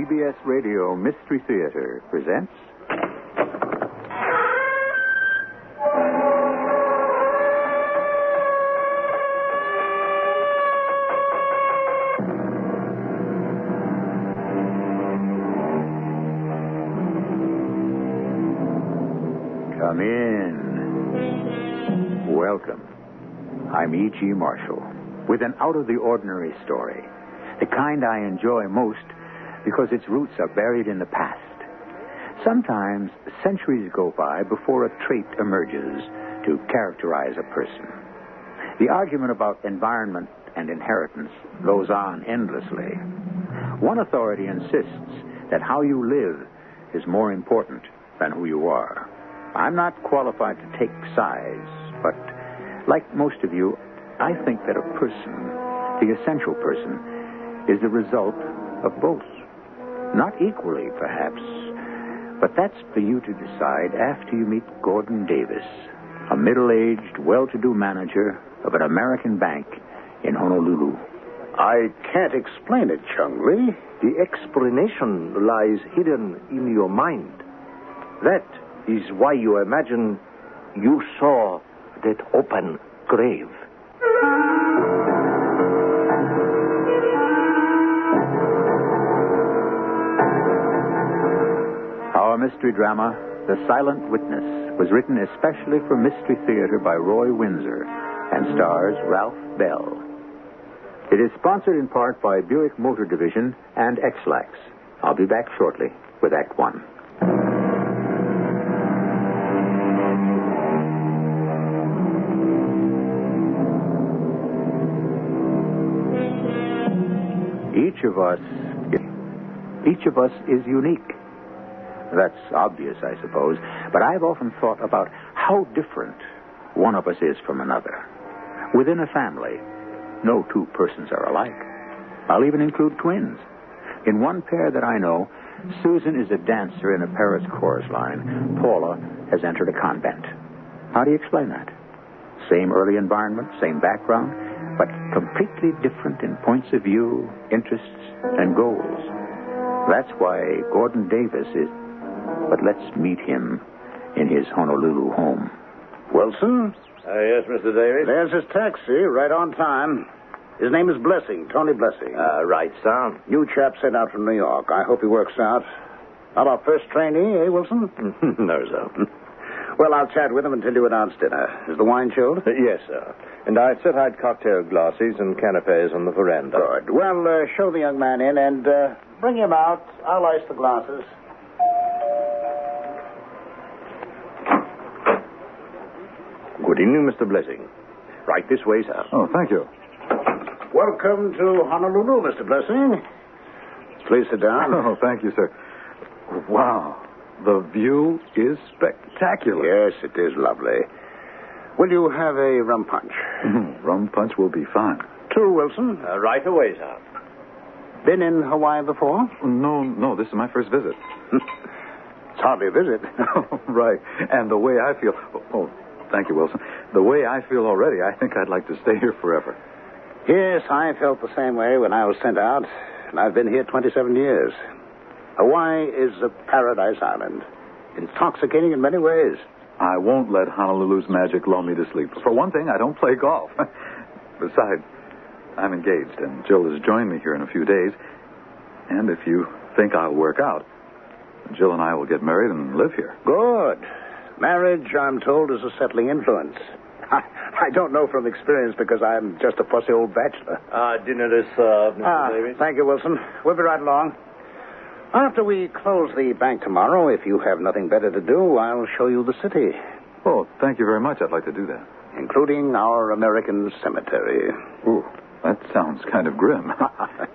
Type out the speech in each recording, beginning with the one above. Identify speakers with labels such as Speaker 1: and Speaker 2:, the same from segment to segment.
Speaker 1: CBS Radio Mystery Theater presents. Come in. Welcome. I'm E.G. Marshall with an out of the ordinary story. The kind I enjoy most because its roots are buried in the past. Sometimes centuries go by before a trait emerges to characterize a person. The argument about environment and inheritance goes on endlessly. One authority insists that how you live is more important than who you are. I'm not qualified to take sides, but like most of you, I think that a person, the essential person, is the result of both. Not equally, perhaps, but that's for you to decide after you meet Gordon Davis, a middle aged, well to do manager of an American bank in Honolulu.
Speaker 2: I can't explain it, Chung Lee.
Speaker 3: The explanation lies hidden in your mind. That is why you imagine you saw that open grave.
Speaker 1: Mystery drama, The Silent Witness, was written especially for Mystery Theater by Roy Windsor and stars Ralph Bell. It is sponsored in part by Buick Motor Division and Ex-Lax. I'll be back shortly with Act One. Each of us, each of us is unique. That's obvious, I suppose, but I've often thought about how different one of us is from another. Within a family, no two persons are alike. I'll even include twins. In one pair that I know, Susan is a dancer in a Paris chorus line. Paula has entered a convent. How do you explain that? Same early environment, same background, but completely different in points of view, interests, and goals. That's why Gordon Davis is. But let's meet him in his Honolulu home.
Speaker 2: Wilson?
Speaker 4: Uh, yes, Mr. Davis.
Speaker 2: There's his taxi, right on time. His name is Blessing, Tony Blessing.
Speaker 4: Uh, right, sir.
Speaker 2: New chap sent out from New York. I hope he works out. How about first trainee, eh, Wilson?
Speaker 4: no, sir.
Speaker 2: Well, I'll chat with him until you announce dinner. Is the wine chilled?
Speaker 4: Uh, yes, sir. And I set out cocktail glasses and canapes on the veranda.
Speaker 2: Good. Well, uh, show the young man in and uh, bring him out. I'll ice the glasses.
Speaker 4: Good evening, Mr. Blessing. Right this way, sir.
Speaker 1: Oh, thank you.
Speaker 2: Welcome to Honolulu, Mr. Blessing. Please sit down.
Speaker 5: Oh, thank you, sir. Wow. The view is spectacular.
Speaker 2: Yes, it is lovely. Will you have a rum punch?
Speaker 5: Mm, Rum punch will be fine.
Speaker 2: Two, Wilson.
Speaker 4: Uh, right away, sir.
Speaker 2: Been in Hawaii before?
Speaker 5: No, no, this is my first visit.
Speaker 2: It's hardly a visit.
Speaker 5: right. And the way I feel. Oh, oh, thank you, Wilson. The way I feel already, I think I'd like to stay here forever.
Speaker 2: yes, I felt the same way when I was sent out, and I've been here 27 years. Hawaii is a paradise island, intoxicating in many ways.
Speaker 5: I won't let Honolulu's magic lull me to sleep. For one thing, I don't play golf. Besides, I'm engaged, and Jill has joined me here in a few days. And if you think I'll work out, Jill and I will get married and live here.
Speaker 2: Good. Marriage, I'm told, is a settling influence. I, I don't know from experience because I'm just a fussy old bachelor.
Speaker 4: Uh, dinner is served, Mr.
Speaker 2: Ah,
Speaker 4: Davis.
Speaker 2: thank you, Wilson. We'll be right along. After we close the bank tomorrow, if you have nothing better to do, I'll show you the city,
Speaker 5: Oh, thank you very much. I'd like to do that.
Speaker 2: including our American cemetery.
Speaker 5: Ooh, that sounds kind of grim.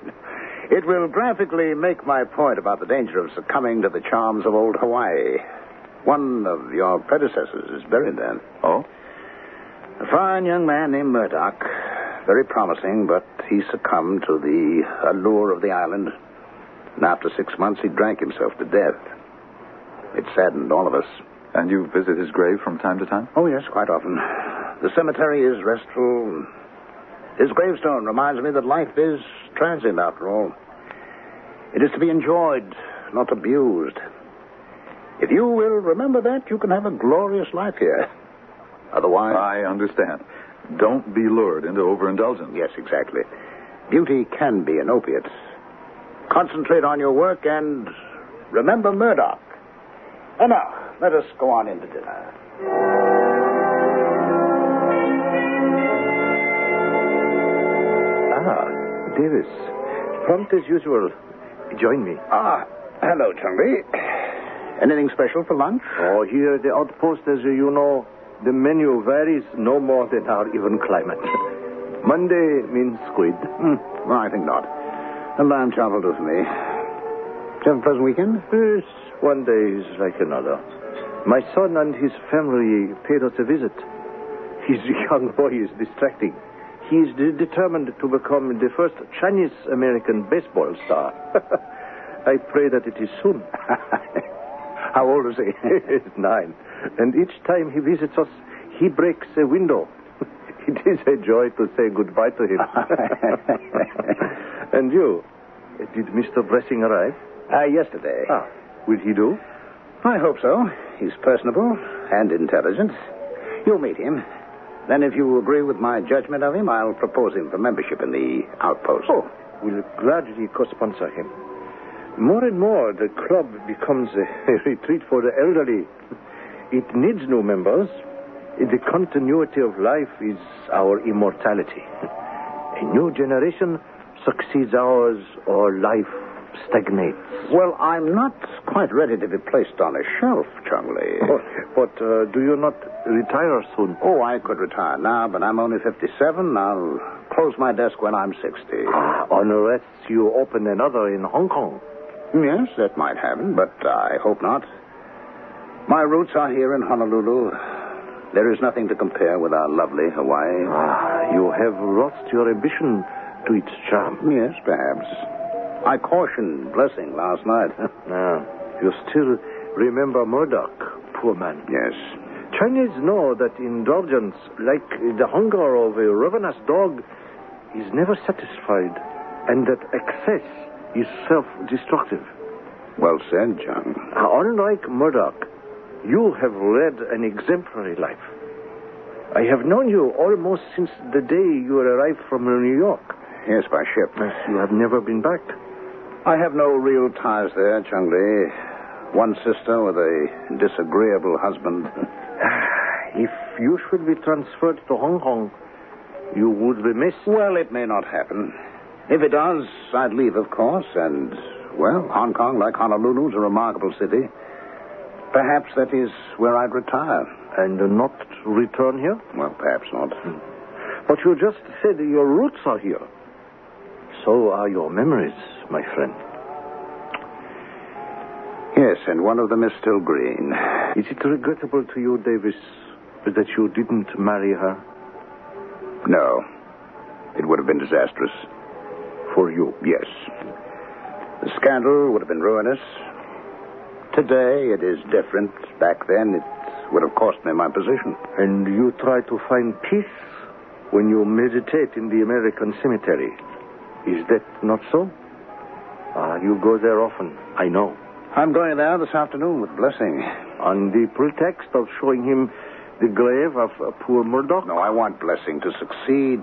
Speaker 2: it will graphically make my point about the danger of succumbing to the charms of old Hawaii. One of your predecessors is buried there.
Speaker 5: oh?
Speaker 2: A fine young man named Murdoch. Very promising, but he succumbed to the allure of the island. And after six months, he drank himself to death. It saddened all of us.
Speaker 5: And you visit his grave from time to time?
Speaker 2: Oh, yes, quite often. The cemetery is restful. His gravestone reminds me that life is transient after all. It is to be enjoyed, not abused. If you will remember that, you can have a glorious life here. Otherwise.
Speaker 5: I understand. Don't be lured into overindulgence.
Speaker 2: Yes, exactly. Beauty can be an opiate. Concentrate on your work and remember Murdoch. And now, let us go on into dinner.
Speaker 3: Ah, Davis. Prompt as usual. Join me.
Speaker 2: Ah, hello, Chumby. Anything special for lunch?
Speaker 3: Oh, here at the outpost, as you know, the menu varies no more than our even climate. Monday means squid.
Speaker 2: Hmm, well, I think not. A lamb chop will do for me. Did you have a pleasant weekend?
Speaker 3: Yes, one day is like another. My son and his family paid us a visit. His young boy is distracting. He is de- determined to become the first Chinese American baseball star. I pray that it is soon.
Speaker 2: How old is he?
Speaker 3: Nine. And each time he visits us, he breaks a window. It is a joy to say goodbye to him. and you? Did Mr. Blessing arrive?
Speaker 2: Uh, yesterday.
Speaker 3: Ah, will he do?
Speaker 2: I hope so. He's personable and intelligent. You'll meet him. Then, if you agree with my judgment of him, I'll propose him for membership in the outpost.
Speaker 3: Oh, we'll gladly co-sponsor him. More and more, the club becomes a retreat for the elderly. It needs new members. The continuity of life is our immortality. A new generation succeeds ours, or life stagnates.
Speaker 2: Well, I'm not quite ready to be placed on a shelf, Chumley.
Speaker 3: Oh, but uh, do you not retire soon?
Speaker 2: Oh, I could retire now, but I'm only 57. I'll close my desk when I'm 60.
Speaker 3: Ah, unless you open another in Hong Kong.
Speaker 2: Yes, that might happen, but I hope not. My roots are here in Honolulu. There is nothing to compare with our lovely Hawaii.
Speaker 3: Ah, you have lost your ambition to its charm.
Speaker 2: Yes, perhaps. I cautioned Blessing last night.
Speaker 3: Ah, you still remember Murdoch, poor man.
Speaker 2: yes.
Speaker 3: Chinese know that indulgence, like the hunger of a ravenous dog, is never satisfied, and that excess is self-destructive.
Speaker 2: Well said, John.
Speaker 3: Unlike Murdoch, you have led an exemplary life. I have known you almost since the day you arrived from New York.
Speaker 2: Yes, by ship.
Speaker 3: You have never been back.
Speaker 2: I have no real ties there, Chungli. One sister with a disagreeable husband.
Speaker 3: If you should be transferred to Hong Kong, you would be missed.
Speaker 2: Well, it may not happen. If it does, I'd leave, of course, and, well, Hong Kong, like Honolulu, is a remarkable city. Perhaps that is where I'd retire.
Speaker 3: And not return here?
Speaker 2: Well, perhaps not. Hmm.
Speaker 3: But you just said your roots are here. So are your memories, my friend.
Speaker 2: Yes, and one of them is still green.
Speaker 3: Is it regrettable to you, Davis, that you didn't marry her
Speaker 2: No. It would have been disastrous.
Speaker 3: For you?
Speaker 2: Yes. The scandal would have been ruinous. Today, it is different. Back then, it would have cost me my position.
Speaker 3: And you try to find peace when you meditate in the American cemetery. Is that not so? Ah, you go there often, I know.
Speaker 2: I'm going there this afternoon with Blessing.
Speaker 3: On the pretext of showing him the grave of uh, poor Murdoch?
Speaker 2: No, I want Blessing to succeed.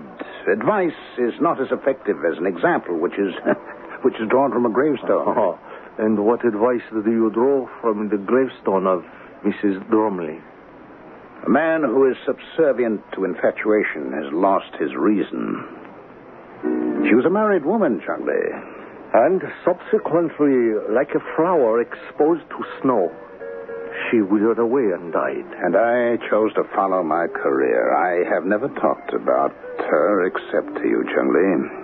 Speaker 2: Advice is not as effective as an example, which is which is drawn from a gravestone.
Speaker 3: Oh, and what advice do you draw from the gravestone of Mrs. Bromley?
Speaker 2: A man who is subservient to infatuation has lost his reason. She was a married woman, Chungley.
Speaker 3: And subsequently, like a flower exposed to snow, she withered away and died.
Speaker 2: And I chose to follow my career. I have never talked about her except to you, Chungley.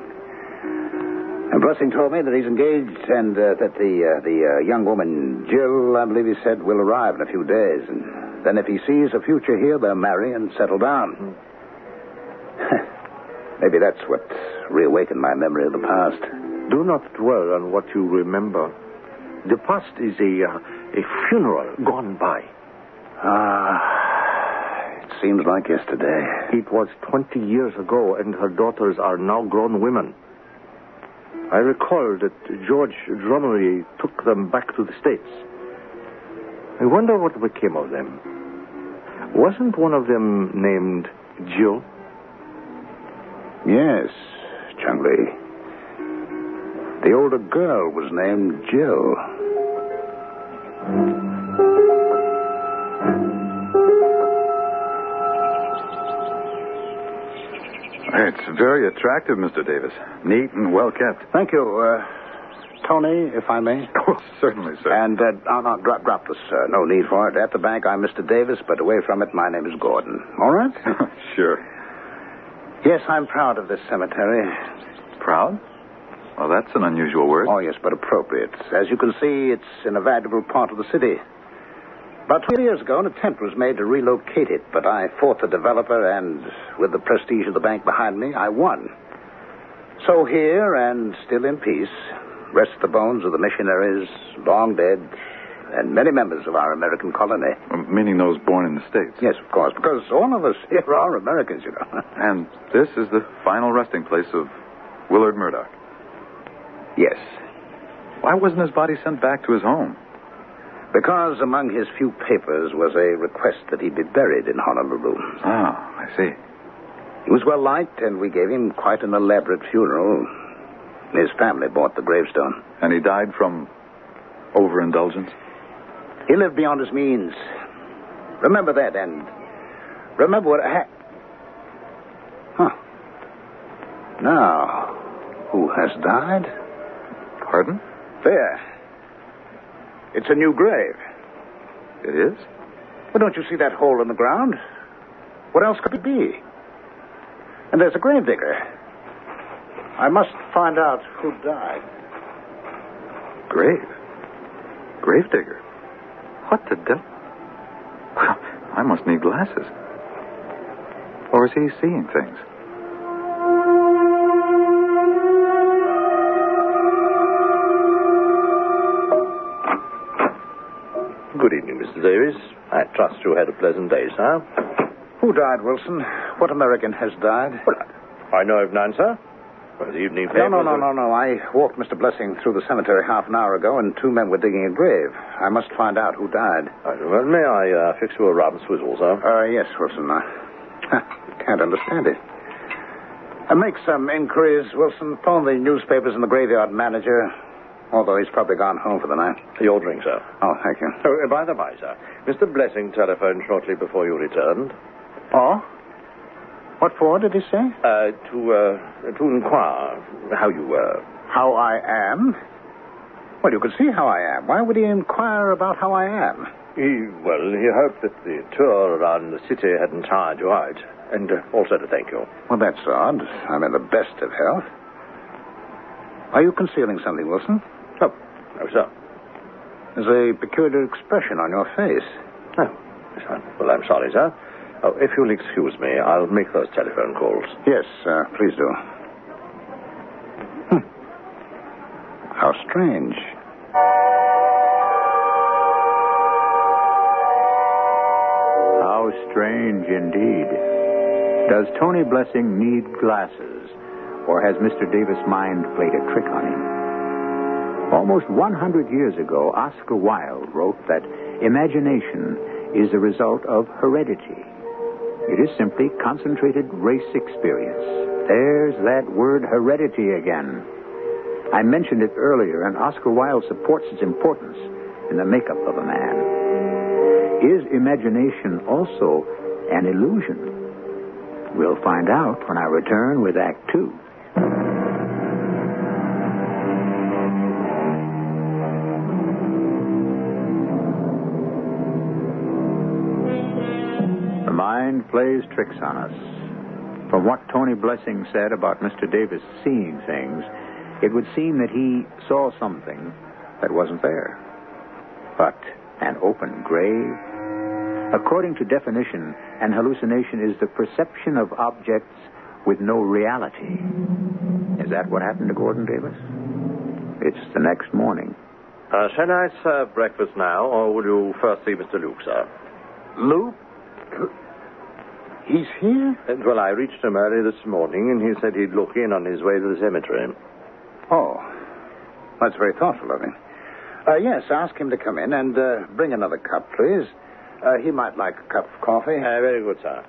Speaker 2: And Blessing told me that he's engaged and uh, that the uh, the uh, young woman, Jill, I believe he said, will arrive in a few days. And then if he sees a future here, they'll marry and settle down. Maybe that's what reawakened my memory of the past.
Speaker 3: Do not dwell on what you remember. The past is a, uh, a funeral gone by.
Speaker 2: Ah, it seems like yesterday.
Speaker 3: It was 20 years ago, and her daughters are now grown women. I recall that George Drumley took them back to the States. I wonder what became of them. Wasn't one of them named Jill?
Speaker 2: Yes, Chung Lee. The older girl was named Jill.
Speaker 5: It's very attractive, Mr. Davis. Neat and well kept.
Speaker 2: Thank you. Uh, Tony, if I may.
Speaker 5: Oh, certainly, sir.
Speaker 2: And, uh, no, no, drop, drop this, sir. No need for it. At the bank, I'm Mr. Davis, but away from it, my name is Gordon. All right?
Speaker 5: sure.
Speaker 2: yes, I'm proud of this cemetery.
Speaker 5: Proud? Well, that's an unusual word.
Speaker 2: Oh, yes, but appropriate. As you can see, it's in a valuable part of the city. About two years ago, an attempt was made to relocate it, but I fought the developer, and with the prestige of the bank behind me, I won. So here, and still in peace, rest the bones of the missionaries, long dead, and many members of our American colony.
Speaker 5: Meaning those born in the States.
Speaker 2: Yes, of course, because all of us here are Americans, you know.
Speaker 5: And this is the final resting place of Willard Murdoch.
Speaker 2: Yes,
Speaker 5: Why wasn't his body sent back to his home?
Speaker 2: because among his few papers was a request that he be buried in Honolulu.
Speaker 5: Ah, I see.
Speaker 2: He was well liked, and we gave him quite an elaborate funeral. His family bought the gravestone.
Speaker 5: And he died from overindulgence?
Speaker 2: He lived beyond his means. Remember that, and remember what ha- Huh. Now, who has died?
Speaker 5: Pardon?
Speaker 2: There. It's a new grave.
Speaker 5: It is?
Speaker 2: Well, don't you see that hole in the ground? What else could it be? And there's a grave digger. I must find out who died.
Speaker 5: Grave. Grave digger? What the devil? Well, I must need glasses. Or is he seeing things?
Speaker 3: Mr. Davis. I trust you had a pleasant day, sir.
Speaker 2: Who died, Wilson? What American has died?
Speaker 3: Well, I know of none, sir. Well, the evening
Speaker 2: No,
Speaker 3: papers...
Speaker 2: no, no,
Speaker 3: are-
Speaker 2: no, no. I walked Mr. Blessing through the cemetery half an hour ago, and two men were digging a grave. I must find out who died.
Speaker 3: Uh, well, may I uh, fix you a rum swizzle, sir?
Speaker 2: Uh, yes, Wilson. I can't understand it. Uh, make some inquiries, Wilson. Phone the newspapers and the graveyard manager, although he's probably gone home for the night.
Speaker 3: Your drink, sir.
Speaker 2: Oh, thank you.
Speaker 3: Oh, uh, by the by, sir, Mr. Blessing telephoned shortly before you returned
Speaker 2: Oh? What for, did he say?
Speaker 3: uh, to uh, to inquire how you were.
Speaker 2: How I am? Well, you can see how I am. Why would he inquire about how I am?
Speaker 3: He, well, he hoped that the tour around the city hadn't tired you out, and uh, also to thank you.
Speaker 2: Well, that's odd. I'm in the best of health. Are you concealing something, Wilson?
Speaker 3: Oh, no, sir.
Speaker 2: There's a peculiar expression on your face.
Speaker 3: Oh. Well, I'm sorry, sir. Oh, if you'll excuse me, I'll make those telephone calls.
Speaker 2: Yes, uh, please do. Hmm. How strange.
Speaker 1: How strange indeed. Does Tony Blessing need glasses, or has Mr. Davis' mind played a trick on him? Almost 100 years ago, Oscar Wilde wrote that imagination is the result of heredity. It is simply concentrated race experience. There's that word heredity again. I mentioned it earlier, and Oscar Wilde supports its importance in the makeup of a man. Is imagination also an illusion? We'll find out when I return with Act Two. Plays tricks on us. From what Tony Blessing said about Mr. Davis seeing things, it would seem that he saw something that wasn't there. But an open grave? According to definition, an hallucination is the perception of objects with no reality. Is that what happened to Gordon Davis? It's the next morning.
Speaker 3: Uh, shall I serve breakfast now, or will you first see Mr. Luke, sir?
Speaker 2: Luke? He's here?
Speaker 3: Well, I reached him early this morning, and he said he'd look in on his way to the cemetery.
Speaker 2: Oh, that's very thoughtful of him. Uh, yes, ask him to come in and uh, bring another cup, please. Uh, he might like a cup of coffee.
Speaker 3: Uh, very good, sir.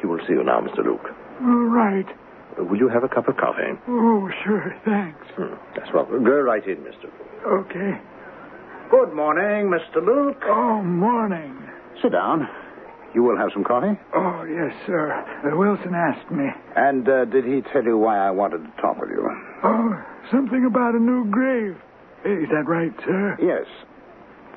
Speaker 3: He will see you now, Mr. Luke.
Speaker 6: All right.
Speaker 3: Uh, will you have a cup of coffee?
Speaker 6: Oh, sure, thanks.
Speaker 3: Hmm, that's well. Go right in, Mr. Luke.
Speaker 6: Okay.
Speaker 2: Good morning, Mr. Luke.
Speaker 6: Oh, morning.
Speaker 2: Sit down. You will have some coffee?
Speaker 6: Oh, yes, sir. Uh, Wilson asked me.
Speaker 2: And uh, did he tell you why I wanted to talk with you?
Speaker 6: Oh, something about a new grave. Is that right, sir?
Speaker 2: Yes.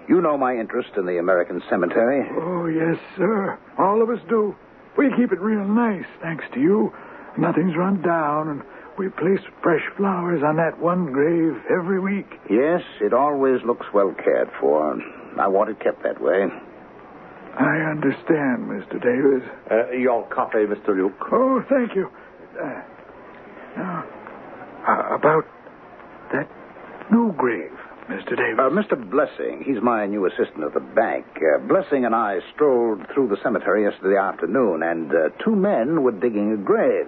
Speaker 2: You know my interest in the American cemetery.
Speaker 6: Oh, yes, sir. All of us do. We keep it real nice, thanks to you. Nothing's run down, and we place fresh flowers on that one grave every week.
Speaker 2: Yes, it always looks well cared for. I want it kept that way.
Speaker 6: I understand, Mr. Davis.
Speaker 3: Uh, your coffee, Mr. Luke.
Speaker 6: Oh, thank you. Uh, now, uh, about that new grave, Mr. Davis.
Speaker 2: Uh, Mr. Blessing, he's my new assistant at the bank. Uh, Blessing and I strolled through the cemetery yesterday afternoon, and uh, two men were digging a grave.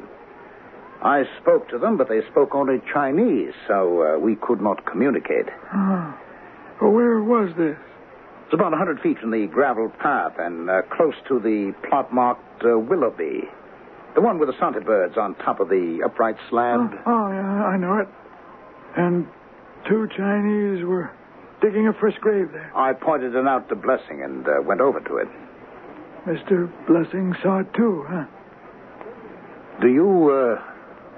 Speaker 2: I spoke to them, but they spoke only Chinese, so uh, we could not communicate.
Speaker 6: Oh. Where was this?
Speaker 2: It's about a 100 feet from the gravel path and uh, close to the plot marked uh, Willoughby. The one with the Santa birds on top of the upright slab.
Speaker 6: Oh, oh, yeah, I know it. And two Chinese were digging a fresh grave there.
Speaker 2: I pointed it out to Blessing and uh, went over to it.
Speaker 6: Mr. Blessing saw it too, huh?
Speaker 2: Do you uh,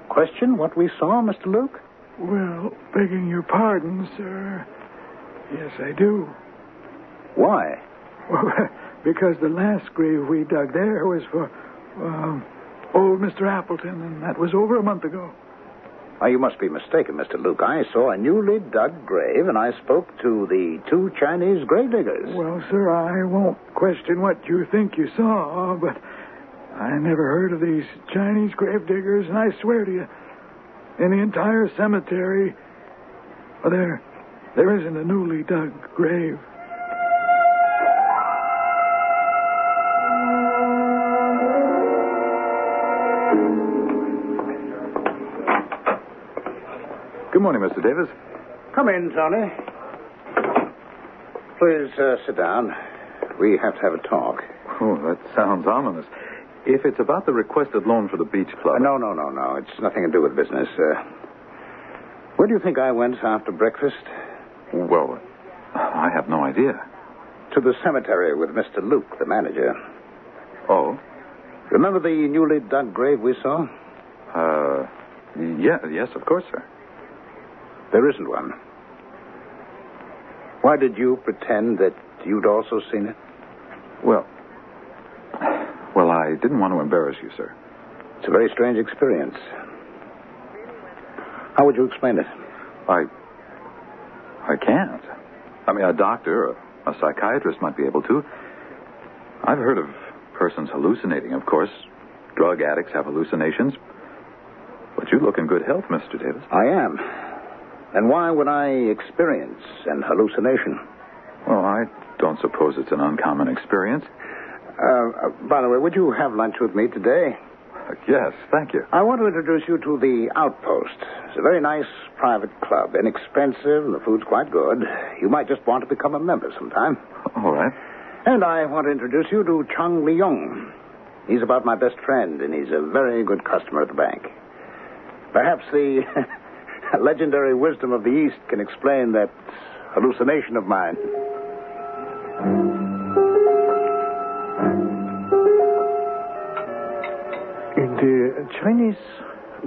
Speaker 2: question what we saw, Mr. Luke?
Speaker 6: Well, begging your pardon, sir. Yes, I do.
Speaker 2: Why?
Speaker 6: Well, because the last grave we dug there was for um, old Mr. Appleton, and that was over a month ago.
Speaker 2: Oh, you must be mistaken, Mr. Luke. I saw a newly dug grave, and I spoke to the two Chinese grave diggers.
Speaker 6: Well, sir, I won't question what you think you saw, but I never heard of these Chinese grave diggers, and I swear to you, in the entire cemetery, well, there, there isn't a newly dug grave.
Speaker 5: Morning, Mr. Davis.
Speaker 2: Come in, Tony. Please uh, sit down. We have to have a talk.
Speaker 5: Oh, that sounds ominous. If it's about the requested loan for the beach club.
Speaker 2: Uh, no, no, no, no. It's nothing to do with business. Uh, where do you think I went after breakfast?
Speaker 5: Well, I have no idea.
Speaker 2: To the cemetery with Mr. Luke, the manager.
Speaker 5: Oh?
Speaker 2: Remember the newly dug grave we saw?
Speaker 5: Uh, yeah, yes, of course, sir.
Speaker 2: There isn't one. Why did you pretend that you'd also seen it?
Speaker 5: Well, well, I didn't want to embarrass you, sir.
Speaker 2: It's a very strange experience. How would you explain it?
Speaker 5: I, I can't. I mean, a doctor, a, a psychiatrist might be able to. I've heard of persons hallucinating, of course. Drug addicts have hallucinations. But you look in good health, Mr. Davis.
Speaker 2: I am. And why would I experience an hallucination?
Speaker 5: Well, I don't suppose it's an uncommon experience.
Speaker 2: Uh, uh, by the way, would you have lunch with me today?
Speaker 5: Uh, yes, thank you.
Speaker 2: I want to introduce you to the Outpost. It's a very nice private club, inexpensive, and the food's quite good. You might just want to become a member sometime.
Speaker 5: All right.
Speaker 2: And I want to introduce you to Chung Leung. He's about my best friend, and he's a very good customer at the bank. Perhaps the legendary wisdom of the East can explain that hallucination of mine.
Speaker 3: In the Chinese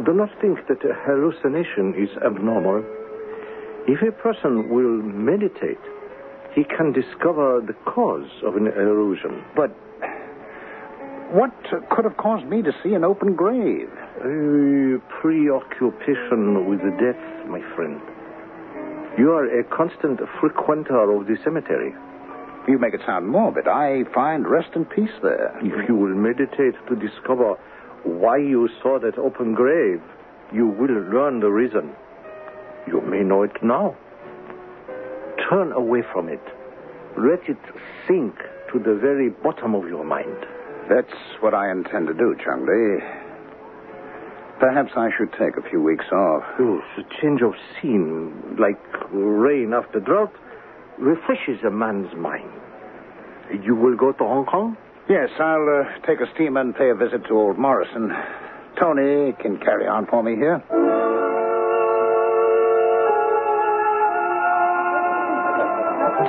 Speaker 3: do not think that a hallucination is abnormal. If a person will meditate, he can discover the cause of an illusion.
Speaker 2: But what could have caused me to see an open grave?
Speaker 3: A preoccupation with the death, my friend. You are a constant frequenter of the cemetery.
Speaker 2: You make it sound morbid. I find rest and peace there.
Speaker 3: If you will meditate to discover why you saw that open grave, you will learn the reason. You may know it now. Turn away from it. Let it sink to the very bottom of your mind.
Speaker 2: That's what I intend to do, Chung Li. Perhaps I should take a few weeks off.
Speaker 3: Oh, a change of scene, like rain after drought, refreshes a man's mind. You will go to Hong Kong?
Speaker 2: Yes, I'll uh, take a steamer and pay a visit to old Morrison. Tony can carry on for me here.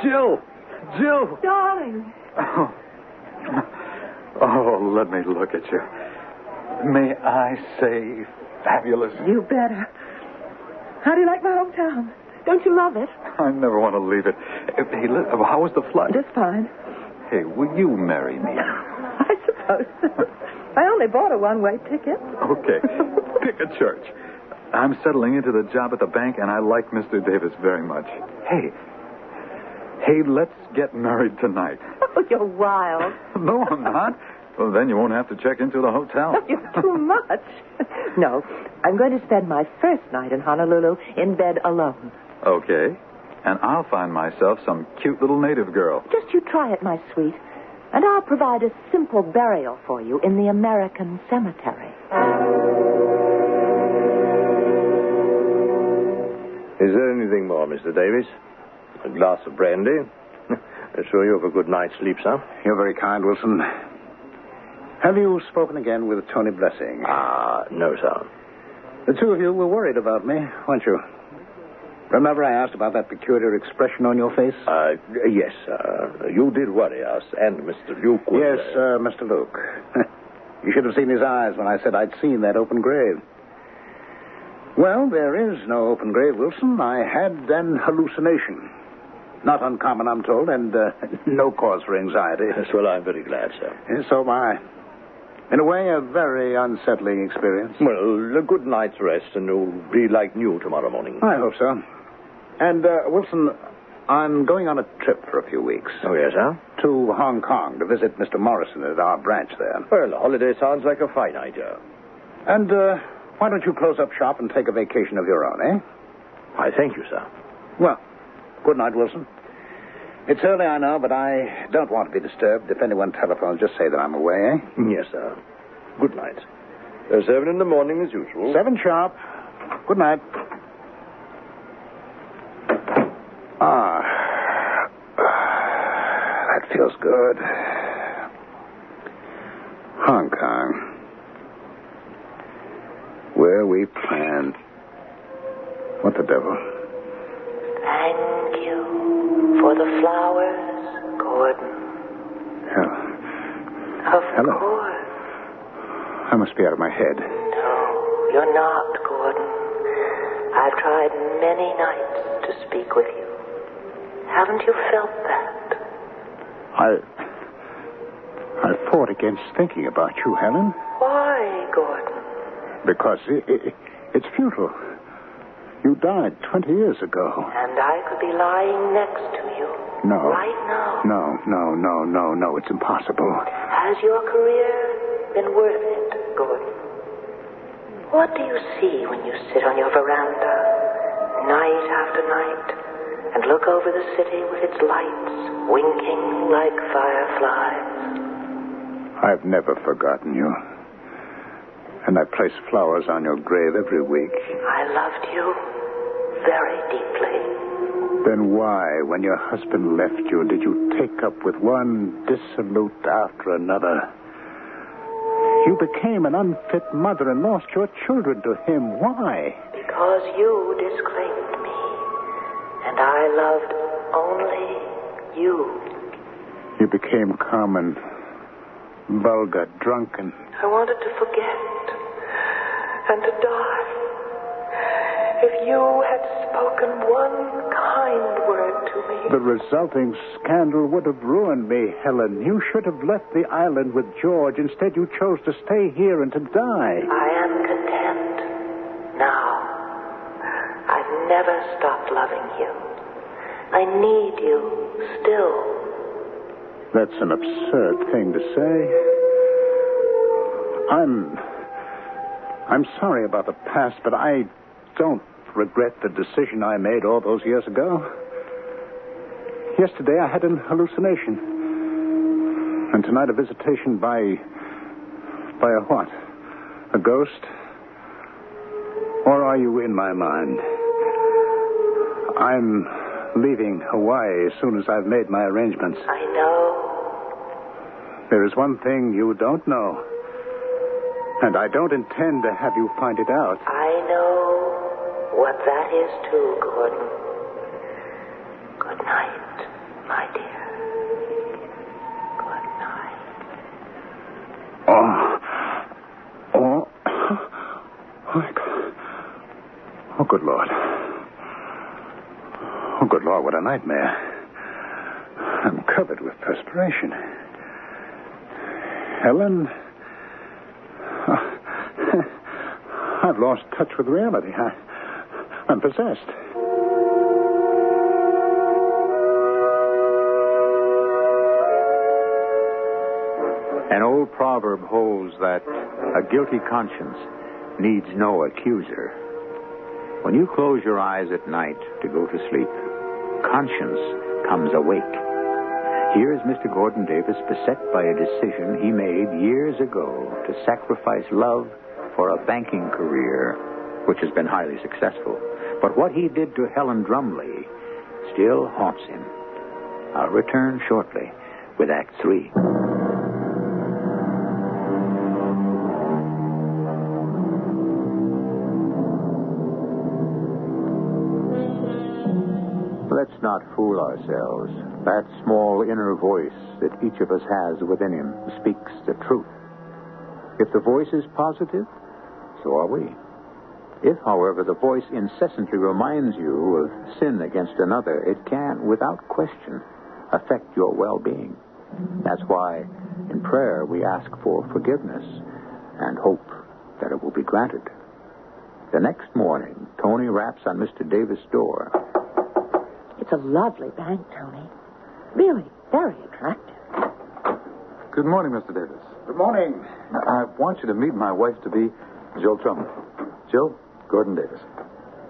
Speaker 5: Jill! Jill!
Speaker 7: Darling.
Speaker 5: Oh. oh, let me look at you. May I say fabulous?
Speaker 7: You better. How do you like my hometown? Don't you love it?
Speaker 5: I never want to leave it. Hey, how was the flight?
Speaker 7: Just fine.
Speaker 5: Hey, will you marry me?
Speaker 7: I suppose. So. I only bought a one way ticket.
Speaker 5: Okay. Pick a church. I'm settling into the job at the bank, and I like Mr. Davis very much. Hey. Hey, let's get married tonight.
Speaker 7: Oh, you're wild.
Speaker 5: No, I'm not. Well, then you won't have to check into the hotel.
Speaker 7: You're too much. no, I'm going to spend my first night in Honolulu in bed alone.
Speaker 5: Okay. And I'll find myself some cute little native girl.
Speaker 7: Just you try it, my sweet. And I'll provide a simple burial for you in the American cemetery.
Speaker 3: Is there anything more, Mr. Davis? A glass of brandy? I assure you of a good night's sleep, sir.
Speaker 2: You're very kind, Wilson. Have you spoken again with Tony Blessing?
Speaker 3: Ah, no, sir.
Speaker 2: The two of you were worried about me, weren't you? Remember I asked about that peculiar expression on your face?
Speaker 3: Uh, yes, sir. You did worry us, and Mr. Luke was
Speaker 2: yes, uh, Mr. Luke. you should have seen his eyes when I said I'd seen that open grave. Well, there is no open grave, Wilson. I had an hallucination. Not uncommon, I'm told, and uh, no cause for anxiety.
Speaker 3: Yes, well, I'm very glad, sir.
Speaker 2: Yes, so am I. In a way, a very unsettling experience.
Speaker 3: Well, a good night's rest, and you'll be like new tomorrow morning.
Speaker 2: I hope so. And, uh, Wilson, I'm going on a trip for a few weeks.
Speaker 3: Oh, yes, sir?
Speaker 2: To Hong Kong to visit Mr. Morrison at our branch there.
Speaker 3: Well, a holiday sounds like a fine idea.
Speaker 2: And, uh, why don't you close up shop and take a vacation of your own, eh?
Speaker 3: I thank you, sir.
Speaker 2: Well, good night, Wilson. It's early, I know, but I don't want to be disturbed. If anyone telephones, just say that I'm away, eh?
Speaker 3: Yes, sir. Good night. Uh, seven in the morning as usual.
Speaker 2: Seven sharp. Good night. Ah. That feels good. Hong Kong. Where we planned. What the devil?
Speaker 7: For the flowers, Gordon.
Speaker 2: Hell,
Speaker 7: Of
Speaker 2: Hello.
Speaker 7: course.
Speaker 2: I must be out of my head.
Speaker 7: No, you're not, Gordon. I've tried many nights to speak with you. Haven't you felt that?
Speaker 2: I. I fought against thinking about you, Helen,
Speaker 7: Why, Gordon?
Speaker 2: because i i it's futile. You died 20 years ago.
Speaker 7: And I could be lying next to you.
Speaker 2: No.
Speaker 7: Right now.
Speaker 2: No, no, no, no, no. It's impossible.
Speaker 7: Has your career been worth it, Gordon? What do you see when you sit on your veranda, night after night, and look over the city with its lights winking like fireflies?
Speaker 2: I've never forgotten you. And I place flowers on your grave every week.
Speaker 7: I loved you very deeply.
Speaker 2: Then why, when your husband left you, did you take up with one dissolute after another? You became an unfit mother and lost your children to him. Why?
Speaker 7: Because you disclaimed me. And I loved only you.
Speaker 2: You became common, vulgar, drunken.
Speaker 7: I wanted to forget and to die. If you had spoken one kind word to me.
Speaker 2: The resulting scandal would have ruined me, Helen. You should have left the island with George. Instead, you chose to stay here and to die.
Speaker 7: I am content now. I've never stopped loving you. I need you still.
Speaker 2: That's an absurd thing to say. I'm. I'm sorry about the past, but I don't regret the decision I made all those years ago. Yesterday I had an hallucination. And tonight a visitation by. by a what? A ghost? Or are you in my mind? I'm leaving Hawaii as soon as I've made my arrangements.
Speaker 8: I know.
Speaker 2: There is one thing you don't know. And I don't intend to have you find it out.
Speaker 8: I know what that is too, Gordon. Good night, my dear. Good night.
Speaker 2: Um, oh. Oh. Oh. Oh, good Lord. Oh, good Lord, what a nightmare. I'm covered with perspiration. Helen. Oh, I've lost touch with reality. I, I'm possessed.
Speaker 1: An old proverb holds that a guilty conscience needs no accuser. When you close your eyes at night to go to sleep, conscience comes awake. Here is Mr. Gordon Davis beset by a decision he made years ago to sacrifice love for a banking career, which has been highly successful. But what he did to Helen Drumley still haunts him. I'll return shortly with Act Three. Let's not fool ourselves. That small inner voice that each of us has within him speaks the truth. If the voice is positive, so are we. If, however, the voice incessantly reminds you of sin against another, it can, without question, affect your well being. That's why in prayer we ask for forgiveness and hope that it will be granted. The next morning, Tony raps on Mr. Davis' door.
Speaker 7: It's a lovely bank, Tony. Really very attractive.
Speaker 5: Good morning, Mr. Davis.
Speaker 2: Good morning.
Speaker 5: I want you to meet my wife to be, Jill Drumley. Jill, Gordon Davis.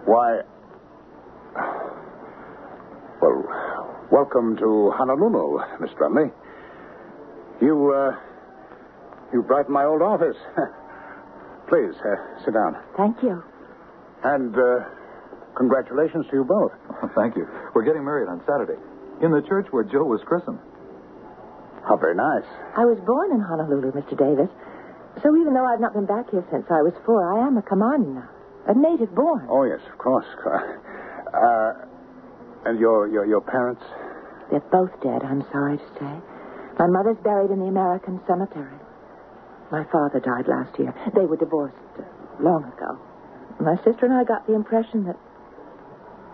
Speaker 2: Why. Well, welcome to Honolulu, Miss Drumley. You, uh, you brighten my old office. Please, uh, sit down.
Speaker 7: Thank you.
Speaker 2: And, uh, congratulations to you both.
Speaker 5: Thank you. We're getting married on Saturday in the church where Jill was christened.
Speaker 2: How very nice.
Speaker 7: I was born in Honolulu, Mr. Davis. So even though I've not been back here since I was four, I am a Kamaaina now. A native born.
Speaker 2: Oh, yes, of course. Uh, and your, your, your parents?
Speaker 7: They're both dead, I'm sorry to say. My mother's buried in the American cemetery. My father died last year. They were divorced uh, long ago. My sister and I got the impression that,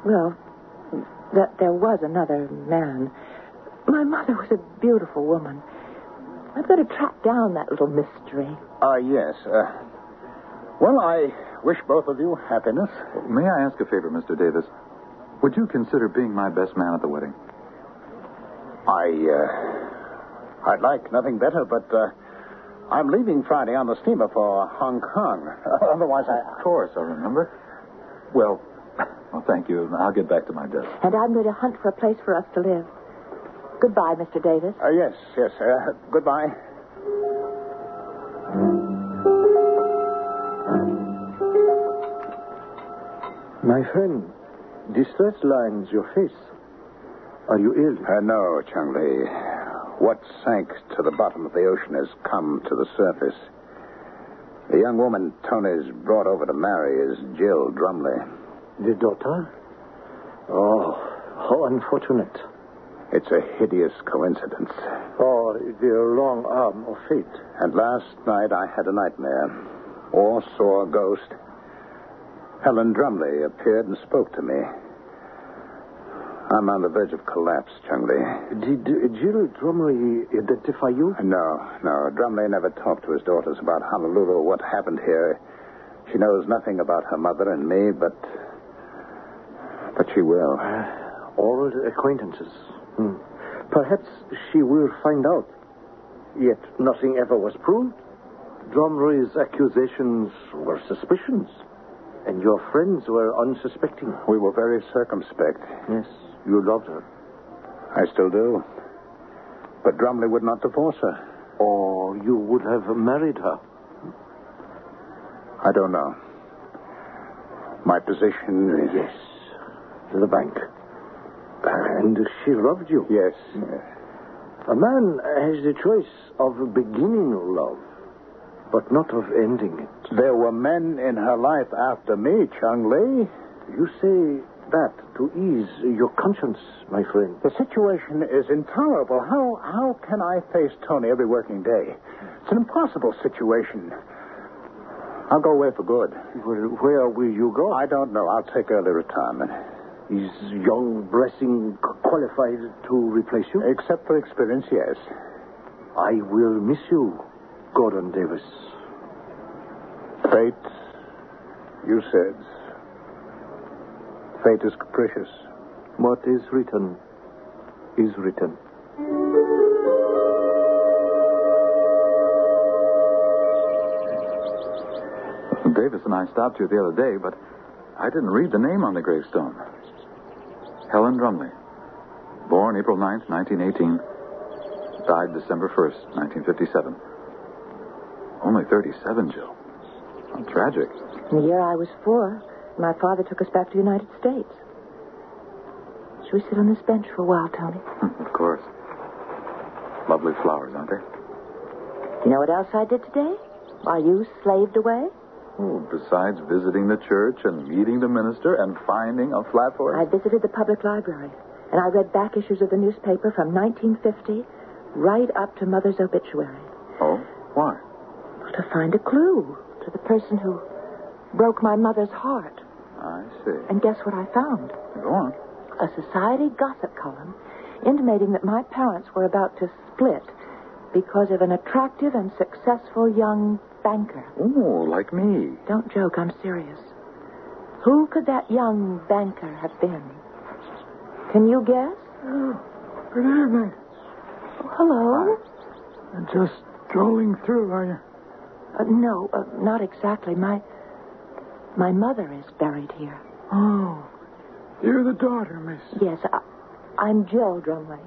Speaker 7: well, that there was another man. My mother was a beautiful woman. I've got to track down that little mystery.
Speaker 2: Ah, yes. Uh, well, I wish both of you happiness.
Speaker 5: May I ask a favor, Mr. Davis? Would you consider being my best man at the wedding?
Speaker 2: I, uh, I'd like nothing better, but, uh, I'm leaving Friday on the steamer for Hong Kong. Otherwise, I.
Speaker 5: Of course, I remember. Well, well, thank you. I'll get back to my desk.
Speaker 7: And I'm going to hunt for a place for us to live. Goodbye, Mr. Davis.
Speaker 2: Uh, yes, yes. Uh, goodbye.
Speaker 3: My friend, distress lines your face. Are you ill?
Speaker 2: Uh, no, Chung Li. What sank to the bottom of the ocean has come to the surface. The young woman Tony's brought over to marry is Jill Drumley.
Speaker 3: The daughter? Oh, how unfortunate.
Speaker 2: It's a hideous coincidence.
Speaker 3: Oh, the long arm of fate.
Speaker 2: And last night I had a nightmare, or saw a ghost. Helen Drumley appeared and spoke to me. I'm on the verge of collapse, Chung Li.
Speaker 3: Did uh, Jill Drumley identify you?
Speaker 2: No, no. Drumley never talked to his daughters about Honolulu or what happened here. She knows nothing about her mother and me, but. But she will.
Speaker 3: Old acquaintances. Hmm. Perhaps she will find out. Yet nothing ever was proved. Drumley's accusations were suspicions. And your friends were unsuspecting.
Speaker 2: We were very circumspect.
Speaker 3: Yes, you loved her.
Speaker 2: I still do. But Drumley would not divorce her.
Speaker 3: Or you would have married her.
Speaker 2: I don't know. My position? Is.
Speaker 3: Yes. To the bank. And she loved you.
Speaker 2: Yes.
Speaker 3: A man has the choice of beginning love, but not of ending it.
Speaker 2: There were men in her life after me, Chung Lee.
Speaker 3: You say that to ease your conscience, my friend.
Speaker 2: The situation is intolerable. How how can I face Tony every working day? It's an impossible situation. I'll go away for good.
Speaker 3: Where, where will you go?
Speaker 2: I don't know. I'll take early retirement.
Speaker 3: Is young Blessing qualified to replace you?
Speaker 2: Except for experience, yes.
Speaker 3: I will miss you, Gordon Davis.
Speaker 2: Fate, you said. Fate is capricious.
Speaker 3: What is written is written.
Speaker 5: Davis and I stopped you the other day, but I didn't read the name on the gravestone. Helen Drumley. Born April 9th, 1918. Died December 1st, 1957. Only 37, Jill. How tragic.
Speaker 7: In the year I was four, my father took us back to the United States. Should we sit on this bench for a while, Tony?
Speaker 5: of course. Lovely flowers, aren't they?
Speaker 7: You know what else I did today? While you slaved away?
Speaker 5: Oh, besides visiting the church and meeting the minister and finding a flat for
Speaker 7: I visited the public library, and I read back issues of the newspaper from 1950 right up to Mother's obituary
Speaker 5: Oh, why?
Speaker 7: To find a clue to the person who broke my mother's heart.
Speaker 5: I see.
Speaker 7: And guess what I found?
Speaker 5: Go on.
Speaker 7: A society gossip column intimating that my parents were about to split because of an attractive and successful young banker.
Speaker 5: Oh, like me.
Speaker 7: Don't joke, I'm serious. Who could that young banker have been? Can you guess?
Speaker 6: Oh, good evening.
Speaker 7: Oh, hello.
Speaker 6: Uh, Just strolling through, are you?
Speaker 7: Uh, no, uh, not exactly. My my mother is buried here.
Speaker 6: Oh, you're the daughter, miss.
Speaker 7: Yes, I, I'm Jill Drumley.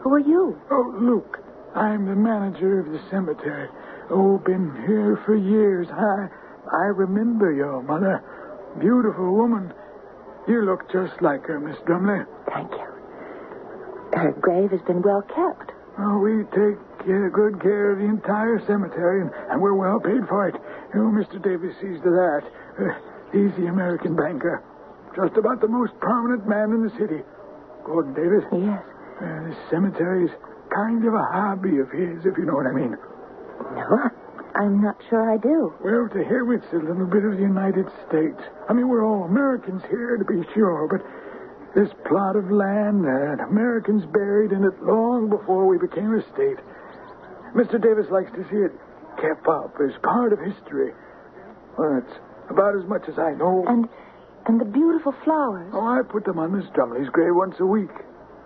Speaker 7: Who are you?
Speaker 6: Oh, Luke. I'm the manager of the cemetery. Oh, been here for years. I I remember your mother. Beautiful woman. You look just like her, Miss Drumley.
Speaker 7: Thank you. Her grave has been well kept.
Speaker 6: Oh, we take uh, good care of the entire cemetery, and, and we're well paid for it. Oh, Mr. Davis sees to that. Uh, he's the American banker. Just about the most prominent man in the city. Gordon Davis.
Speaker 7: Yes.
Speaker 6: Uh, this cemetery's kind of a hobby of his, if you know what I mean.
Speaker 7: No, I'm not sure I do.
Speaker 6: Well, to hear it's a little bit of the United States. I mean, we're all Americans here, to be sure, but this plot of land, uh, Americans buried in it long before we became a state. Mr. Davis likes to see it kept up as part of history. Well, that's about as much as I know.
Speaker 7: And and the beautiful flowers.
Speaker 6: Oh, I put them on Miss Drumley's grave once a week.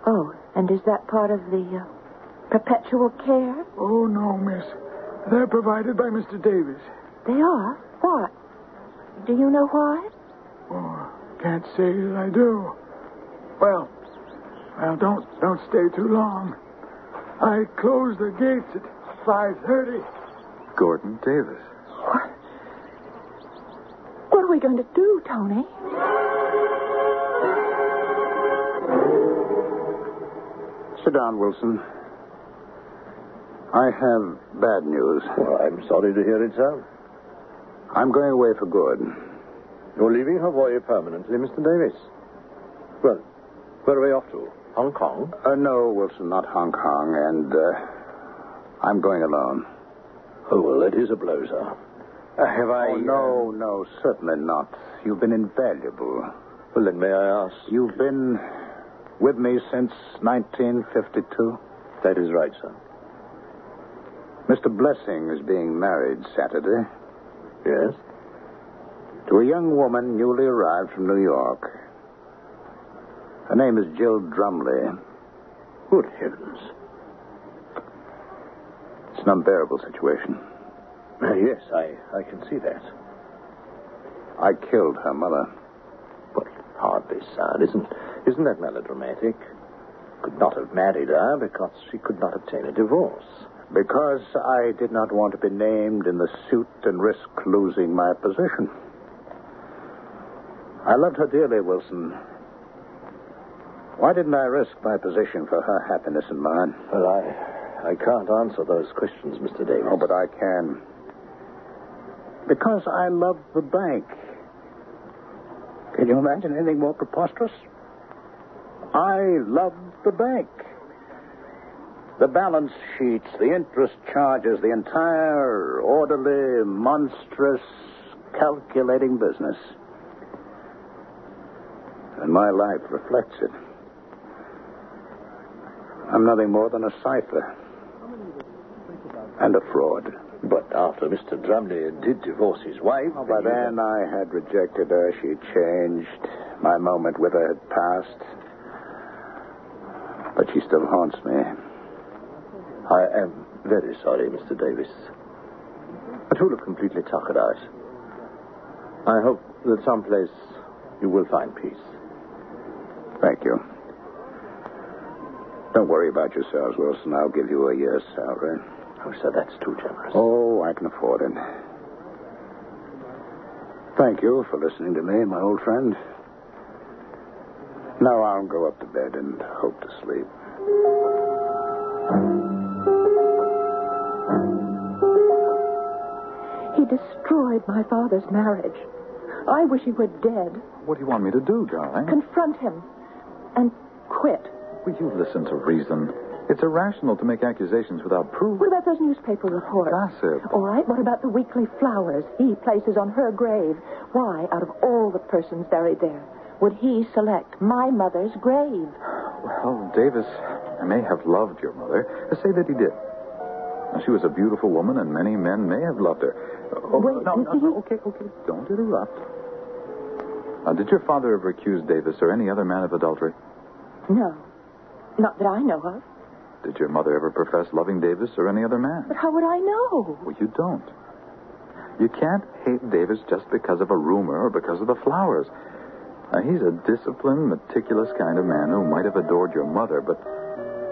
Speaker 7: Oh, and is that part of the uh, perpetual care?
Speaker 6: Oh, no, miss. They're provided by Mr. Davis.
Speaker 7: They are. What? Do you know why?
Speaker 6: Oh, can't say that I do. Well, well, don't don't stay too long. I close the gates at five thirty.
Speaker 5: Gordon Davis.
Speaker 7: What? What are we going to do, Tony?
Speaker 2: Sit down, Wilson. I have bad news.
Speaker 3: Well, I'm sorry to hear it, sir.
Speaker 2: I'm going away for good.
Speaker 3: You're leaving Hawaii permanently, Mr. Davis. Well, where are we off to? Hong Kong?
Speaker 2: Uh, no, Wilson, not Hong Kong, and uh, I'm going alone.
Speaker 3: Oh, well, that is a blow, sir. Uh, have I...
Speaker 2: Oh, no, no, certainly not. You've been invaluable.
Speaker 3: Well, then may I ask?
Speaker 2: You've been with me since 1952.
Speaker 3: That is right, sir.
Speaker 2: Mr. Blessing is being married Saturday
Speaker 3: Yes?
Speaker 2: to a young woman newly arrived from New York. Her name is Jill Drumley.
Speaker 3: Good heavens.
Speaker 2: An unbearable situation.
Speaker 3: Uh, yes, I, I can see that.
Speaker 2: I killed her mother.
Speaker 3: But hardly, sir. Isn't, isn't that melodramatic? Could not have married her because she could not obtain a divorce.
Speaker 2: Because I did not want to be named in the suit and risk losing my position. I loved her dearly, Wilson. Why didn't I risk my position for her happiness and mine?
Speaker 3: Well, I, I can't answer those questions, Mr. Davis.
Speaker 2: Oh, but I can. Because I love the bank. Can you imagine anything more preposterous? I love the bank. The balance sheets, the interest charges, the entire orderly, monstrous, calculating business. And my life reflects it. I'm nothing more than a cipher. And a fraud.
Speaker 3: But after Mr. Drumley did divorce his wife.
Speaker 2: Oh, by then I had rejected her. She changed. My moment with her had passed. But she still haunts me.
Speaker 3: I am very sorry, Mr. Davis. It will have completely tuckered out. I hope that someplace you will find peace.
Speaker 2: Thank you. Don't worry about yourselves, Wilson. I'll give you a year's salary.
Speaker 3: Oh, sir, that's too generous.
Speaker 2: Oh, I can afford it. Thank you for listening to me, my old friend. Now I'll go up to bed and hope to sleep.
Speaker 7: He destroyed my father's marriage. I wish he were dead.
Speaker 5: What do you want me to do, darling?
Speaker 7: Confront him and quit.
Speaker 5: Will you listen to reason? It's irrational to make accusations without proof.
Speaker 7: What about those newspaper reports?
Speaker 5: Gossip.
Speaker 7: All right, what about the weekly flowers he places on her grave? Why, out of all the persons buried there, would he select my mother's grave?
Speaker 5: Well, Davis, I may have loved your mother. Say that he did. She was a beautiful woman, and many men may have loved her. Oh,
Speaker 7: Wait,
Speaker 5: no, no, no, okay, okay. Don't interrupt. Uh, did your father ever accuse Davis or any other man of adultery?
Speaker 7: No. Not that I know of.
Speaker 5: Did your mother ever profess loving Davis or any other man?
Speaker 7: But how would I know?
Speaker 5: Well, you don't. You can't hate Davis just because of a rumor or because of the flowers. Now, he's a disciplined, meticulous kind of man who might have adored your mother, but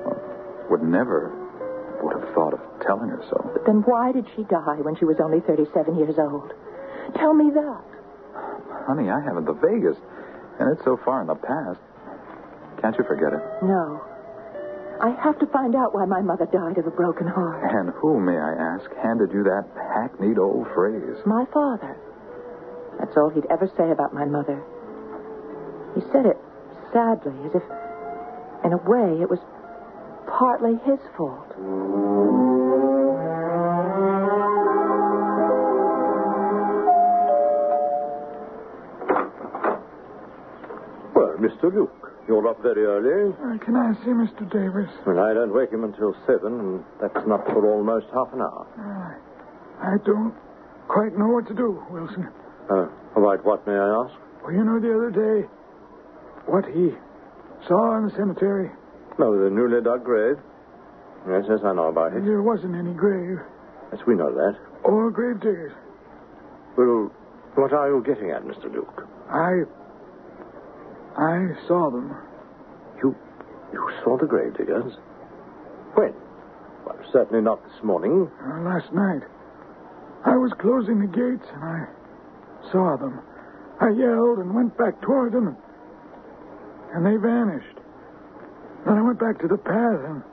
Speaker 5: well, would never would have thought of telling her so.
Speaker 7: But then why did she die when she was only 37 years old? Tell me that.
Speaker 5: Honey, I haven't the vaguest, and it's so far in the past. Can't you forget it?
Speaker 7: No. I have to find out why my mother died of a broken heart.
Speaker 5: And who, may I ask, handed you that hackneyed old phrase?
Speaker 7: My father. That's all he'd ever say about my mother. He said it sadly, as if, in a way, it was partly his fault.
Speaker 3: Well, Mr. Luke, you're up very early.
Speaker 6: Uh, can I see Mr. Davis?
Speaker 3: Well, I don't wake him until seven, and that's not for almost half an hour.
Speaker 6: Uh, I don't quite know what to do, Wilson.
Speaker 3: Uh, about what, may I ask?
Speaker 6: Well, you know the other day what he saw in the cemetery?
Speaker 3: No, the newly dug grave. Yes, yes, I know about it.
Speaker 6: There wasn't any grave
Speaker 3: Yes, we know that.
Speaker 6: or grave diggers.
Speaker 3: Well, what are you getting at, Mr. Luke?
Speaker 6: I. I saw them.
Speaker 3: You, you saw the grave diggers? When? Well, certainly not this morning.
Speaker 6: Uh, last night. I was closing the gates and I saw them. I yelled and went back toward them, and, and they vanished. Then I went back to the path and,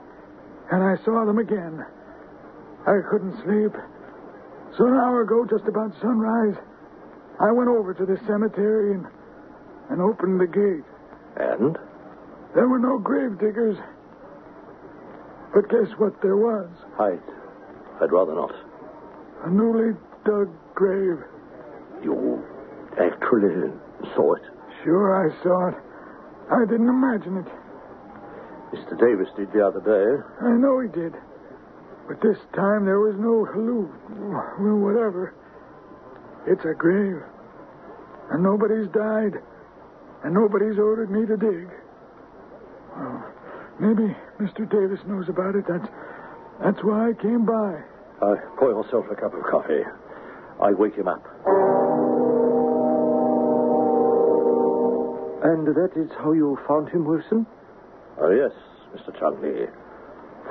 Speaker 6: and I saw them again. I couldn't sleep. So an hour ago, just about sunrise, I went over to the cemetery and, and opened the gate.
Speaker 3: And?
Speaker 6: There were no grave diggers. But guess what there was?
Speaker 3: I'd, I'd rather not.
Speaker 6: A newly dug grave.
Speaker 3: You actually saw it?
Speaker 6: Sure, I saw it. I didn't imagine it.
Speaker 3: Mr. Davis did the other day.
Speaker 6: I know he did. But this time there was no halloo. Well, whatever. It's a grave. And nobody's died. And nobody's ordered me to dig. Well, maybe Mr. Davis knows about it. That's, that's why I came by.
Speaker 3: Uh, pour yourself a cup of coffee. I wake him up. And that is how you found him, Wilson? Oh, yes, Mr. Chung Lee.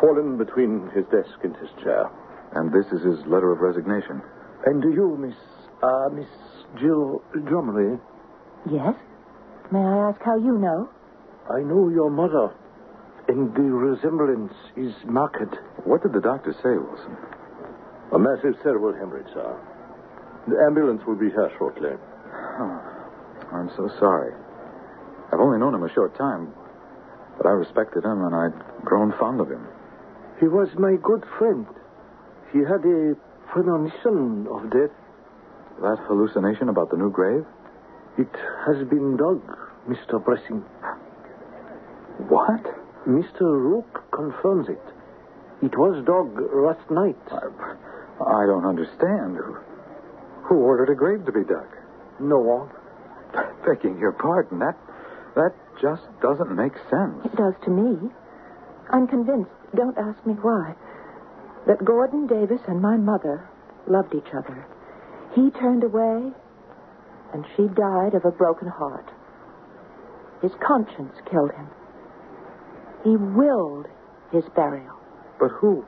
Speaker 3: Fallen between his desk and his chair.
Speaker 5: And this is his letter of resignation.
Speaker 3: And you, Miss, uh, Miss Jill Drumley?
Speaker 7: Yes? May I ask how you know?
Speaker 3: I know your mother, and the resemblance is marked.
Speaker 5: What did the doctor say, Wilson?
Speaker 3: A massive cerebral hemorrhage, sir. The ambulance will be here shortly.
Speaker 5: Oh, I'm so sorry. I've only known him a short time, but I respected him and I'd grown fond of him.
Speaker 3: He was my good friend. He had a premonition of death.
Speaker 5: That hallucination about the new grave?
Speaker 3: It has been dug, Mr. Blessing.
Speaker 5: What?
Speaker 3: Mr. Rook confirms it. It was dug last night.
Speaker 5: I, I don't understand. Who, who ordered a grave to be dug?
Speaker 3: No one.
Speaker 5: Begging your pardon, that that just doesn't make sense.
Speaker 7: It does to me. I'm convinced, don't ask me why, that Gordon Davis and my mother loved each other. He turned away, and she died of a broken heart. His conscience killed him. He willed his burial.
Speaker 5: But who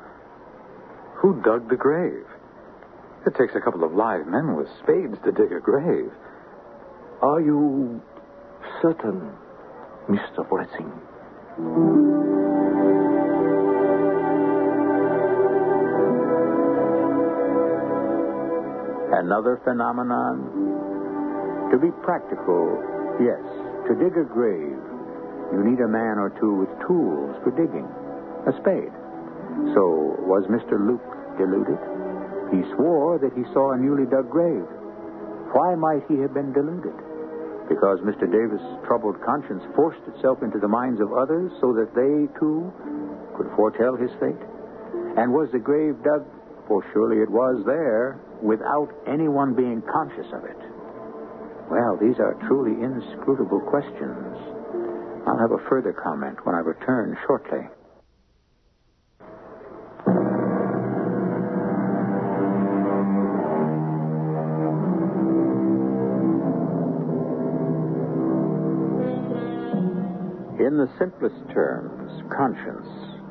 Speaker 5: who dug the grave? It takes a couple of live men with spades to dig a grave.
Speaker 3: Are you certain, Mr. Blessing?
Speaker 1: Another phenomenon? To be practical, yes. To dig a grave, you need a man or two with tools for digging. A spade. So, was Mr. Luke deluded? He swore that he saw a newly dug grave. Why might he have been deluded? Because Mr. Davis' troubled conscience forced itself into the minds of others so that they, too, could foretell his fate? And was the grave dug, for surely it was there, without anyone being conscious of it? Well, these are truly inscrutable questions. I'll have a further comment when I return shortly. In the simplest terms, conscience,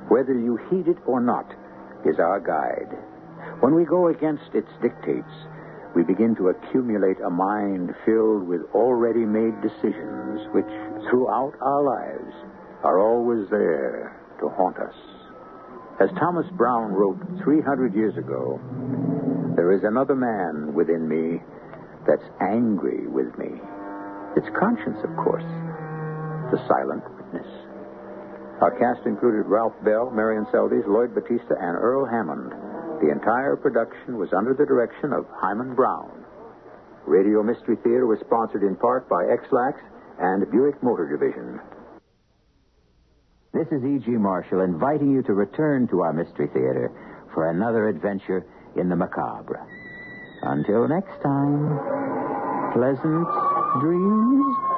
Speaker 1: whether you heed it or not, is our guide. When we go against its dictates, we begin to accumulate a mind filled with already made decisions which, throughout our lives, are always there to haunt us. As Thomas Browne wrote 300 years ago, there is another man within me that's angry with me. It's conscience, of course, the silent witness. Our cast included Ralph Bell, Marion Seldes, Lloyd Battista, and Earl Hammond. The entire production was under the direction of Himan Brown. Radio Mystery Theater was sponsored in part by Ex-Lax and Buick Motor Division. This is E.G. Marshall inviting you to return to our Mystery Theater for another adventure in the macabre. Until next time, pleasant dreams.